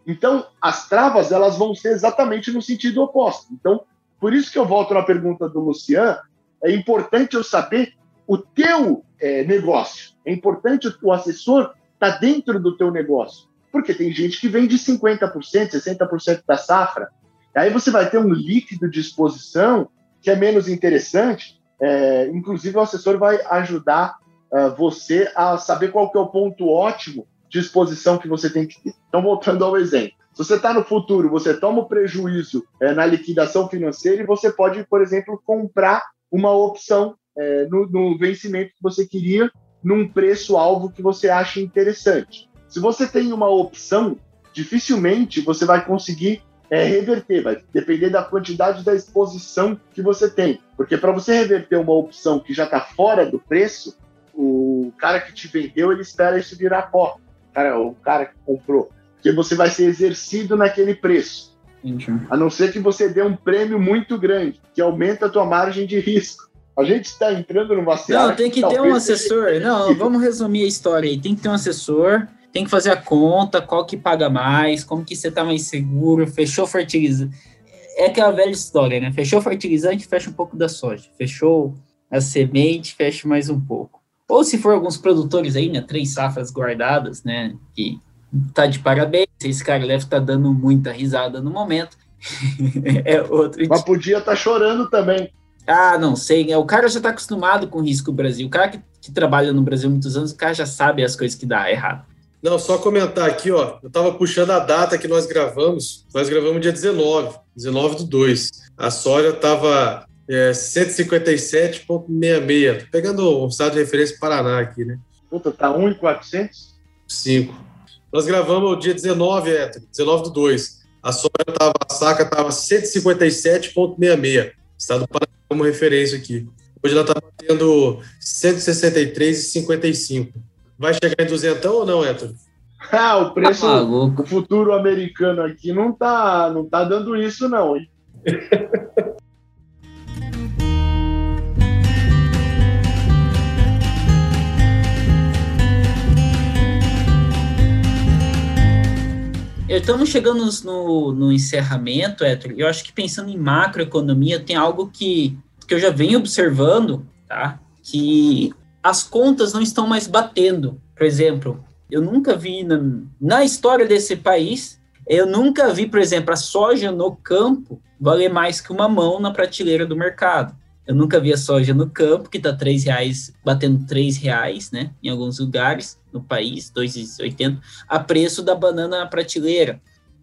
Então, as travas elas vão ser exatamente no sentido oposto. Então, por isso que eu volto na pergunta do Luciano, é importante eu saber o teu é, negócio. É importante o assessor estar tá dentro do teu negócio, porque tem gente que vende 50%, 60% da safra. Aí você vai ter um líquido de exposição que é menos interessante. É, inclusive, o assessor vai ajudar uh, você a saber qual que é o ponto ótimo de exposição que você tem que ter. Então, voltando ao exemplo. Se você está no futuro, você toma o prejuízo é, na liquidação financeira e você pode, por exemplo, comprar uma opção é, no, no vencimento que você queria, num preço-alvo que você acha interessante. Se você tem uma opção, dificilmente você vai conseguir é, reverter, vai depender da quantidade da exposição que você tem. Porque para você reverter uma opção que já está fora do preço, o cara que te vendeu, ele espera isso virar pó. O cara, o cara que comprou. Porque você vai ser exercido naquele preço. Entendi. A não ser que você dê um prêmio muito grande, que aumenta a tua margem de risco. A gente está entrando numa. Não, tem que, que ter um assessor. Não, vamos resumir a história aí. Tem que ter um assessor, tem que fazer a conta, qual que paga mais, como que você está mais seguro, fechou fertilizante. É aquela velha história, né? Fechou fertilizante, fecha um pouco da soja. Fechou a semente, fecha mais um pouco. Ou se for alguns produtores aí, né? Três safras guardadas, né? Que tá de parabéns. Esse cara deve estar tá dando muita risada no momento. é outro. Mas podia estar tá chorando também. Ah, não sei. Né? O cara já está acostumado com o risco Brasil. O cara que, que, trabalha no Brasil há muitos anos, o cara já sabe as coisas que dá errado. Não, só comentar aqui, ó. Eu estava puxando a data que nós gravamos. Nós gravamos dia 19, 19 do 2. A soja estava é, 157,66. Pegando o estado de referência Paraná aqui, né? Puta, tá 1,400? 5. Nós gravamos o dia 19, é, 19 do 2. A soja estava, a saca estava 157,66. Estado do Paraná como referência aqui. Hoje ela está batendo 163,55. Vai chegar em duzentão ou não, Héctor? Ah, o preço, ah, o futuro americano aqui não tá, não tá dando isso não, hein? Estamos chegando no, no encerramento, Héctor. Eu acho que pensando em macroeconomia, tem algo que, que eu já venho observando, tá? Que as contas não estão mais batendo. Por exemplo, eu nunca vi na, na história desse país Eu nunca vi, por exemplo, a soja no campo valer mais que uma mão na prateleira do mercado. Eu nunca vi a soja no campo, que está três reais, batendo três reais, né? Em alguns lugares no país, 2,80, a preço da banana na prateleira.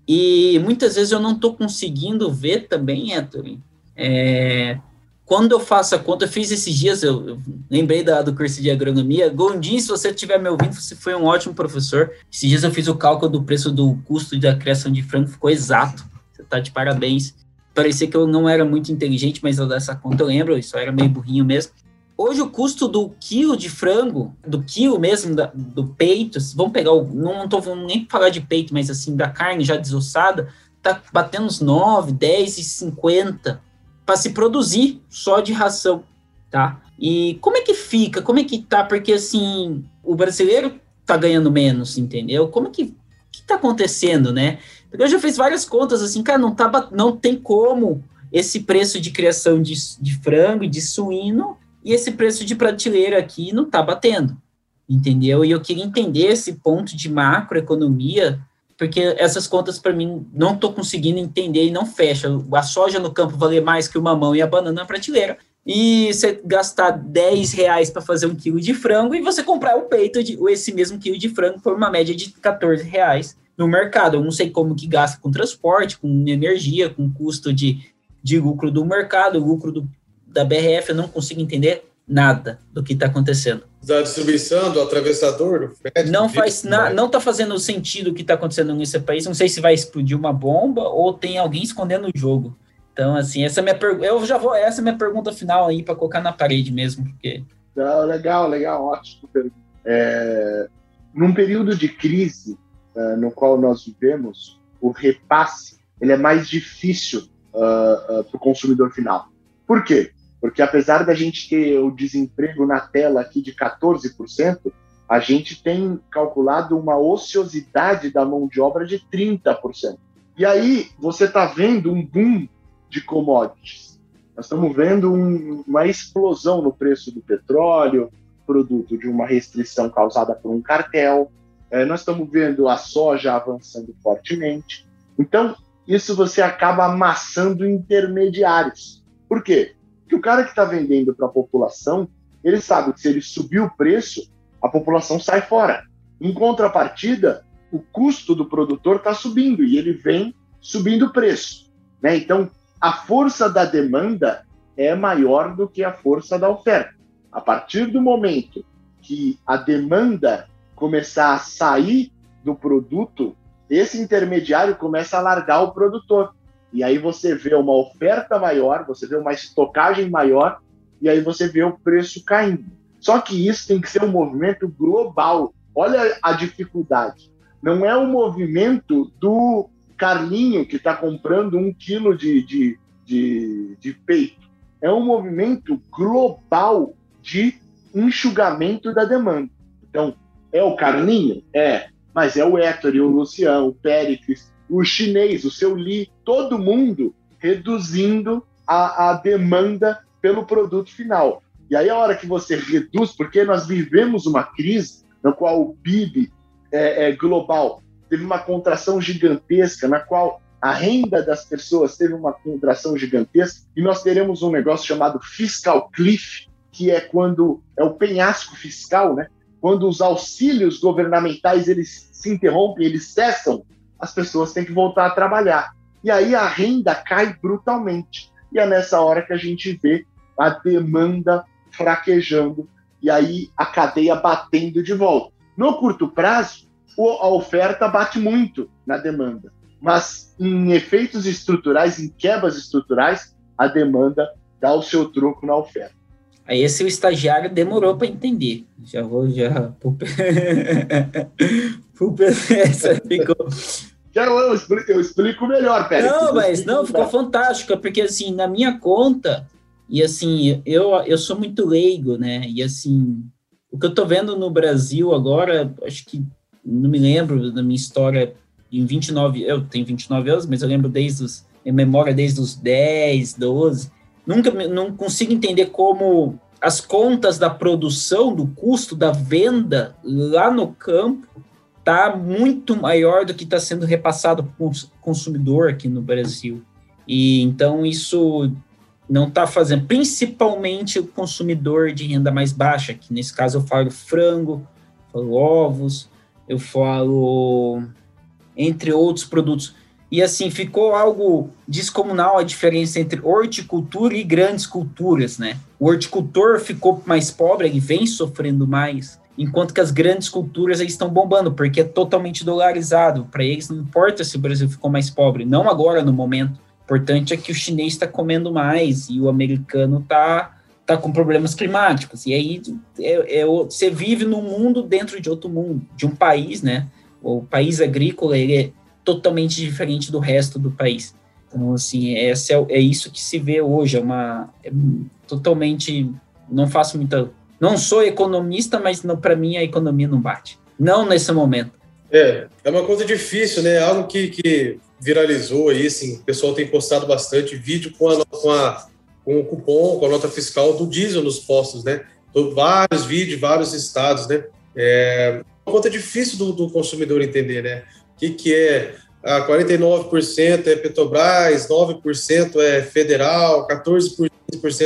E muitas vezes eu não estou conseguindo ver também, Héctor, é, quando eu faço a conta, eu fiz esses dias, eu, eu lembrei da, do curso de agronomia. Gondim, se você estiver me ouvindo, você foi um ótimo professor. Esses dias eu fiz o cálculo do preço do custo da criação de frango, ficou exato. Você está de parabéns. Parecia que eu não era muito inteligente, mas eu dessa conta eu lembro, eu só era meio burrinho mesmo. Hoje o custo do quilo de frango, do quilo mesmo, da, do peito, vamos pegar o. Não, estou nem falar de peito, mas assim, da carne já desossada, tá batendo uns 9, 10 e 50 para se produzir só de ração, tá? E como é que fica? Como é que tá? Porque assim, o brasileiro tá ganhando menos, entendeu? Como é que, que tá acontecendo, né? Porque eu já fiz várias contas assim, cara, não tá não tem como esse preço de criação de, de frango e de suíno e esse preço de prateleira aqui não tá batendo, entendeu? E eu queria entender esse ponto de macroeconomia porque essas contas para mim não estou conseguindo entender e não fecha. A soja no campo valer mais que o mamão e a banana na prateleira. E você gastar 10 reais para fazer um quilo de frango e você comprar o peito de esse mesmo quilo de frango por uma média de 14 reais no mercado. Eu não sei como que gasta com transporte, com energia, com custo de, de lucro do mercado, lucro do, da BRF, eu não consigo entender nada do que está acontecendo. Da distribuição, do atravessador, do frete. Não faz na, não está fazendo sentido o que está acontecendo nesse país. Não sei se vai explodir uma bomba ou tem alguém escondendo o jogo. Então, assim, essa é minha pergunta. Eu já vou. Essa é minha pergunta final aí para colocar na parede mesmo, porque. Não, legal, legal, ótimo. É, num período de crise uh, no qual nós vivemos, o repasse ele é mais difícil uh, uh, para o consumidor final. Por quê? Porque apesar da gente ter o desemprego na tela aqui de 14%, a gente tem calculado uma ociosidade da mão de obra de 30%. E aí você está vendo um boom de commodities. Nós estamos vendo um, uma explosão no preço do petróleo, produto de uma restrição causada por um cartel. É, nós estamos vendo a soja avançando fortemente. Então, isso você acaba amassando intermediários. Por quê? Que o cara que está vendendo para a população, ele sabe que se ele subir o preço, a população sai fora. Em contrapartida, o custo do produtor está subindo e ele vem subindo o preço. Né? Então, a força da demanda é maior do que a força da oferta. A partir do momento que a demanda começar a sair do produto, esse intermediário começa a largar o produtor. E aí você vê uma oferta maior, você vê uma estocagem maior, e aí você vê o preço caindo. Só que isso tem que ser um movimento global. Olha a dificuldade. Não é um movimento do Carlinho que está comprando um quilo de, de, de, de peito. É um movimento global de enxugamento da demanda. Então, é o Carlinho? É. Mas é o Héctor, o Luciano, o Péricles, o chinês, o seu Li, todo mundo reduzindo a, a demanda pelo produto final. E aí, a hora que você reduz, porque nós vivemos uma crise na qual o PIB é, é, global teve uma contração gigantesca, na qual a renda das pessoas teve uma contração gigantesca, e nós teremos um negócio chamado fiscal cliff, que é quando é o penhasco fiscal, né? Quando os auxílios governamentais eles se interrompem, eles cessam as pessoas têm que voltar a trabalhar. E aí a renda cai brutalmente. E é nessa hora que a gente vê a demanda fraquejando e aí a cadeia batendo de volta. No curto prazo, a oferta bate muito na demanda, mas em efeitos estruturais, em quebras estruturais, a demanda dá o seu troco na oferta. Aí esse o estagiário demorou para entender. Já vou já ficou já eu explico, eu explico melhor, pera. Não, mas não, ficou fantástico, porque assim, na minha conta, e assim, eu, eu sou muito leigo, né? E assim, o que eu tô vendo no Brasil agora, acho que não me lembro da minha história em 29, eu tenho 29 anos, mas eu lembro desde os, em memória desde os 10, 12, nunca não consigo entender como as contas da produção, do custo da venda lá no campo está muito maior do que está sendo repassado para o consumidor aqui no Brasil. E então isso não está fazendo, principalmente o consumidor de renda mais baixa, que nesse caso eu falo frango, falo ovos, eu falo entre outros produtos. E assim, ficou algo descomunal a diferença entre horticultura e grandes culturas, né? O horticultor ficou mais pobre, ele vem sofrendo mais, enquanto que as grandes culturas estão bombando, porque é totalmente dolarizado. Para eles não importa se o Brasil ficou mais pobre, não agora no momento, importante é que o chinês está comendo mais e o americano está tá com problemas climáticos. E aí é, é, você vive num mundo dentro de outro mundo, de um país, né? O país agrícola ele é totalmente diferente do resto do país. Então, assim, essa é, é isso que se vê hoje. É uma é totalmente. Não faço muita. Não sou economista, mas para mim a economia não bate. Não nesse momento. É, é uma coisa difícil, né? Algo que, que viralizou aí, assim, o pessoal tem postado bastante vídeo com, a, com, a, com o cupom, com a nota fiscal do diesel nos postos, né? Então, vários vídeos, vários estados, né? É uma conta difícil do, do consumidor entender, né? O que, que é ah, 49% é Petrobras, 9% é federal, 14%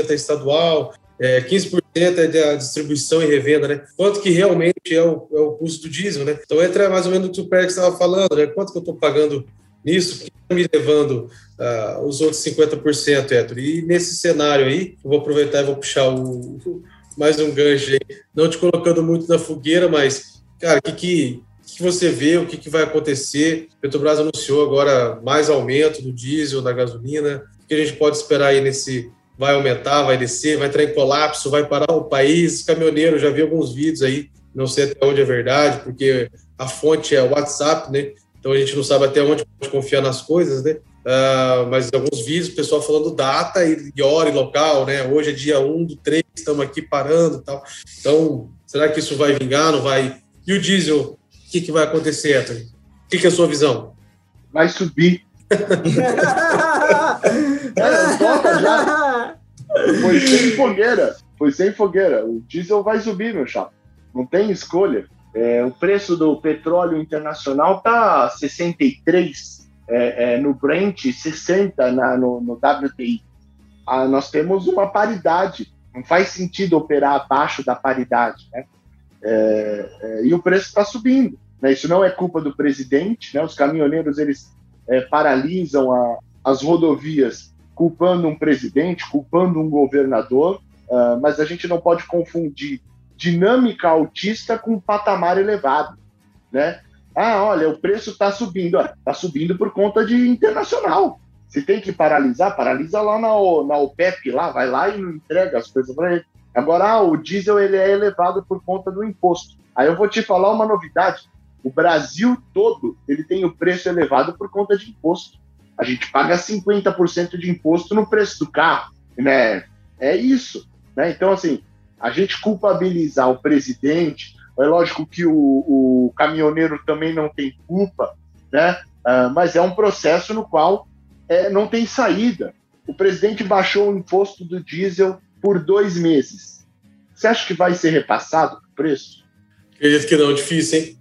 é estadual, é, 15% é da distribuição e revenda, né? Quanto que realmente é o, é o custo do diesel, né? Então entra mais ou menos no que o Perks estava falando, né? Quanto que eu estou pagando nisso, que está me levando uh, os outros 50%, Héctor. E nesse cenário aí, eu vou aproveitar e vou puxar o, mais um gancho aí, não te colocando muito na fogueira, mas, cara, o que, que, que você vê, o que, que vai acontecer? Petrobras anunciou agora mais aumento do diesel, da gasolina, o que a gente pode esperar aí nesse vai aumentar, vai descer, vai entrar em colapso, vai parar o país, caminhoneiro, já vi alguns vídeos aí, não sei até onde é verdade, porque a fonte é WhatsApp, né? então a gente não sabe até onde pode confiar nas coisas, né? Uh, mas alguns vídeos, o pessoal falando data e, e hora e local, né? Hoje é dia 1 do 3, estamos aqui parando e tal. Então, será que isso vai vingar, não vai? E o diesel, que, que vai acontecer, Anthony? O que, que é a sua visão? Vai subir. é, já. Foi sem fogueira. Foi sem fogueira. O diesel vai subir, meu chapa. Não tem escolha. É, o preço do petróleo internacional está 63 é, é, no Brent, 60 na, no, no WTI. Ah, nós temos uma paridade, não faz sentido operar abaixo da paridade, né? É, é, e o preço está subindo. Né? Isso não é culpa do presidente, né? Os caminhoneiros eles é, paralisam a, as rodovias culpando um presidente, culpando um governador, uh, mas a gente não pode confundir dinâmica altista com patamar elevado, né? Ah, olha, o preço está subindo. Está subindo por conta de internacional. Se tem que paralisar, paralisa lá na, na OPEP, lá, vai lá e entrega as coisas para ele. Agora, ah, o diesel ele é elevado por conta do imposto. Aí eu vou te falar uma novidade. O Brasil todo ele tem o preço elevado por conta de imposto. A gente paga 50% de imposto no preço do carro, né? É isso, né? Então assim, a gente culpabilizar o presidente, é lógico que o, o caminhoneiro também não tem culpa, né? Uh, mas é um processo no qual é, não tem saída. O presidente baixou o imposto do diesel por dois meses. Você acha que vai ser repassado o preço? Acredito que não, difícil, hein?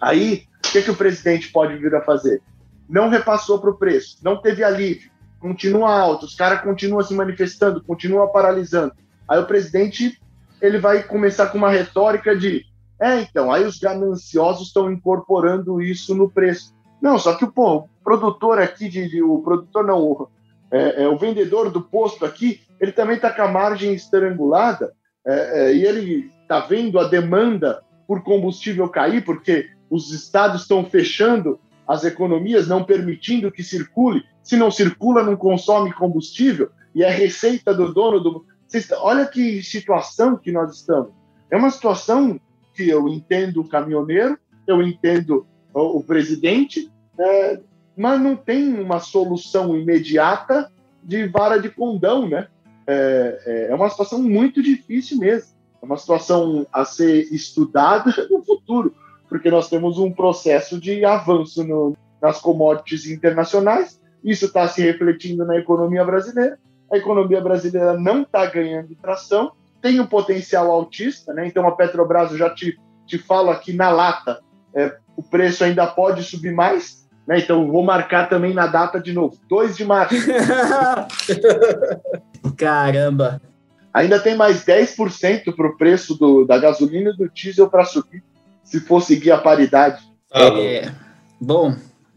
Aí, o que, que o presidente pode vir a fazer? Não repassou para o preço, não teve alívio, continua alto, os caras continuam se manifestando, continuam paralisando. Aí o presidente ele vai começar com uma retórica de é, então, aí os gananciosos estão incorporando isso no preço. Não, só que pô, o produtor aqui, de, de o produtor não, o, é, é, o vendedor do posto aqui, ele também está com a margem estrangulada é, é, e ele está vendo a demanda por combustível cair, porque os estados estão fechando as economias, não permitindo que circule. Se não circula, não consome combustível, e é receita do dono do, olha que situação que nós estamos. É uma situação que eu entendo o caminhoneiro, eu entendo o, presidente, é, mas não tem uma solução imediata de vara de condão, né? É, é, é uma situação muito difícil mesmo. É uma situação a ser estudada no futuro, porque nós temos um processo de avanço no, nas commodities internacionais, isso está se refletindo na economia brasileira, a economia brasileira não está ganhando tração, tem um potencial altista, né? Então a Petrobras, eu já te, te falo aqui na lata, é, o preço ainda pode subir mais, né? Então vou marcar também na data de novo, 2 de março. Caramba! Ainda tem mais 10% para o preço do, da gasolina e do diesel para subir, se for seguir a paridade. Ah, é, bom,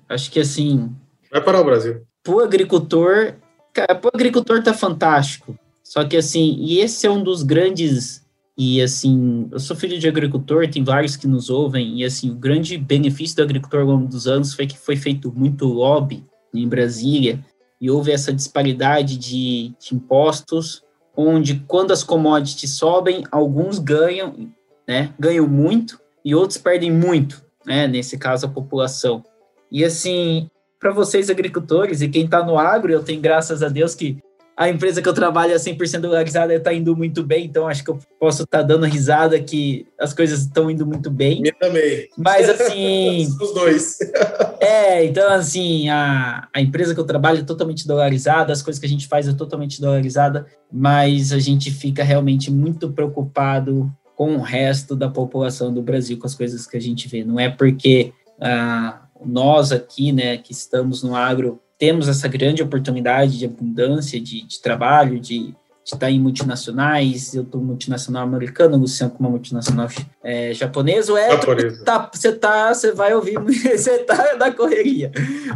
acho que assim. Vai parar o Brasil. Para o agricultor, cara, para o agricultor tá fantástico. Só que assim, e esse é um dos grandes. E assim, eu sou filho de agricultor, tem vários que nos ouvem, e assim, o grande benefício do agricultor ao longo dos anos foi que foi feito muito lobby em Brasília, e houve essa disparidade de, de impostos onde quando as commodities sobem, alguns ganham, né, ganham muito e outros perdem muito, né, nesse caso a população. E assim, para vocês agricultores e quem está no agro, eu tenho graças a Deus que a empresa que eu trabalho é 100% dolarizada está indo muito bem, então acho que eu posso estar tá dando risada que as coisas estão indo muito bem. Eu também. Mas assim. Os dois. é, então assim, a, a empresa que eu trabalho é totalmente dolarizada, as coisas que a gente faz é totalmente dolarizada, mas a gente fica realmente muito preocupado com o resto da população do Brasil, com as coisas que a gente vê. Não é porque ah, nós aqui, né, que estamos no agro, temos essa grande oportunidade de abundância de, de trabalho, de, estar em multinacionais, eu estou multinacional americana, o Luciano com uma multinacional é, japonesa, o Edson, tá, você tá, você vai ouvir, você tá na correria.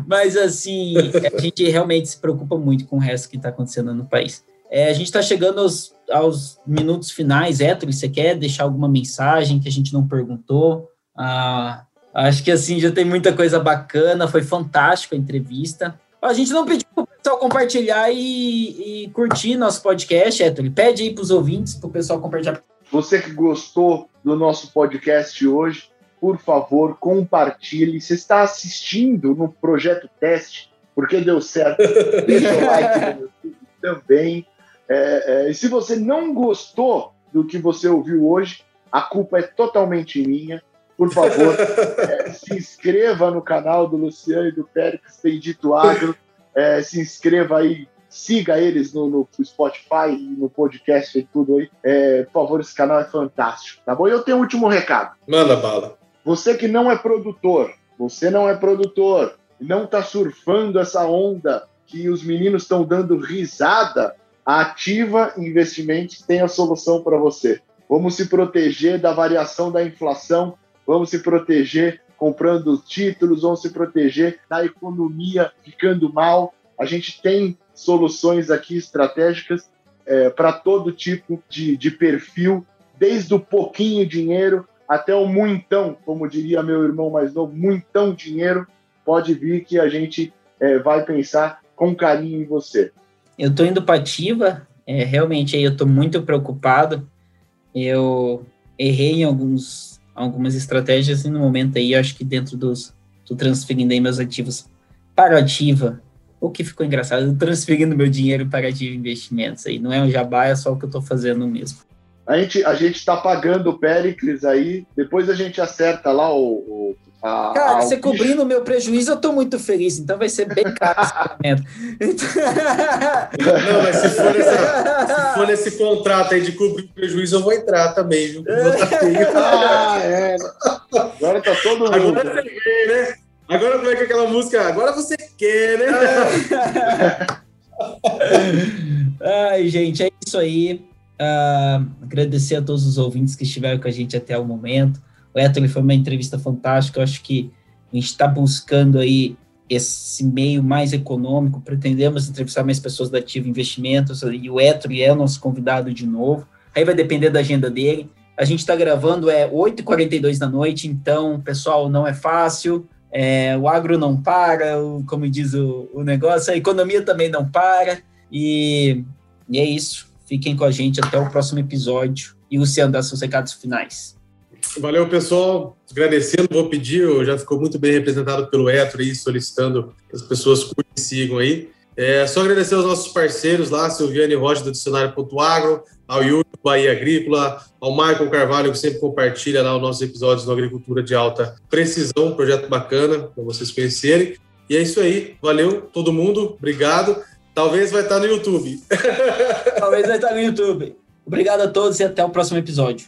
Mas assim, a gente realmente se preocupa muito com o resto que está acontecendo no país. É, a gente está chegando aos, aos, minutos finais. Héctor, você quer deixar alguma mensagem que a gente não perguntou? Ah, acho que assim já tem muita coisa bacana, foi fantástico a entrevista. A gente não pediu para o pessoal compartilhar e, e, curtir nosso podcast, Héctor. Pede aí para os ouvintes, para o pessoal compartilhar. Você que gostou do nosso podcast hoje, por favor, compartilhe. Se está assistindo no projeto teste, porque deu certo, deixa o like no YouTube também. É, é, e se você não gostou do que você ouviu hoje, a culpa é totalmente minha por favor, é, se inscreva no canal do Luciano e do Péricles Tem Dito Agro. É, se inscreva aí, siga eles no, no Spotify no podcast e tudo aí. É, por favor, esse canal é fantástico, tá bom? E eu tenho um último recado. Manda bala. Você que não é produtor, você não é produtor não está surfando essa onda que os meninos estão dando risada, a Ativa Investimentos tem a solução para você. Vamos se proteger da variação da inflação vamos se proteger comprando títulos, vamos se proteger da economia ficando mal. A gente tem soluções aqui estratégicas é, para todo tipo de, de perfil, desde o pouquinho dinheiro até o muitão, como diria meu irmão mais novo, muitão dinheiro. Pode vir que a gente é, vai pensar com carinho em você. Eu estou indo para ativa, é, realmente eu estou muito preocupado. Eu errei em alguns algumas estratégias e no momento aí, acho que dentro dos, tô transferindo aí meus ativos para ativa, o que ficou engraçado, transferindo meu dinheiro para ativa investimentos aí, não é um jabá, é só o que eu estou fazendo mesmo. A gente a gente está pagando o Pericles aí, depois a gente acerta lá o, o a, Cara, a você cobrindo o meu prejuízo, eu tô muito feliz, então vai ser bem caro esse pagamento. Não, mas se for, essa, se for nesse contrato aí de cobrir o prejuízo, eu vou entrar também, viu? ah, é. Agora tá todo mundo. Agora você quer, né? Agora como é que é aquela música? Agora você quer, né? Ai, gente, é isso aí. Uh, agradecer a todos os ouvintes que estiveram com a gente até o momento. O Héctor foi uma entrevista fantástica. Eu acho que a gente está buscando aí esse meio mais econômico. Pretendemos entrevistar mais pessoas da Ativa Investimentos e o Héctor é o nosso convidado de novo. Aí vai depender da agenda dele. A gente está gravando é 8h42 da noite, então, pessoal, não é fácil. É, o agro não para, o, como diz o, o, negócio, a economia também não para. E, e é isso. Fiquem com a gente até o próximo episódio. E Luciano, dá seus recados finais. Valeu, pessoal. Agradecendo, vou pedir, já ficou muito bem representado pelo Etro aí, solicitando que as pessoas sigam aí. É, só agradecer aos nossos parceiros lá, Silviane Rocha do Dicionário.agro, ao Yuri do Bahia Agrícola, ao Michael Carvalho, que sempre compartilha lá os nossos episódios do Agricultura de Alta Precisão, um projeto bacana para vocês conhecerem. E é isso aí. Valeu, todo mundo. Obrigado. Talvez vai estar no YouTube. Talvez vai estar no YouTube. Obrigado a todos e até o próximo episódio.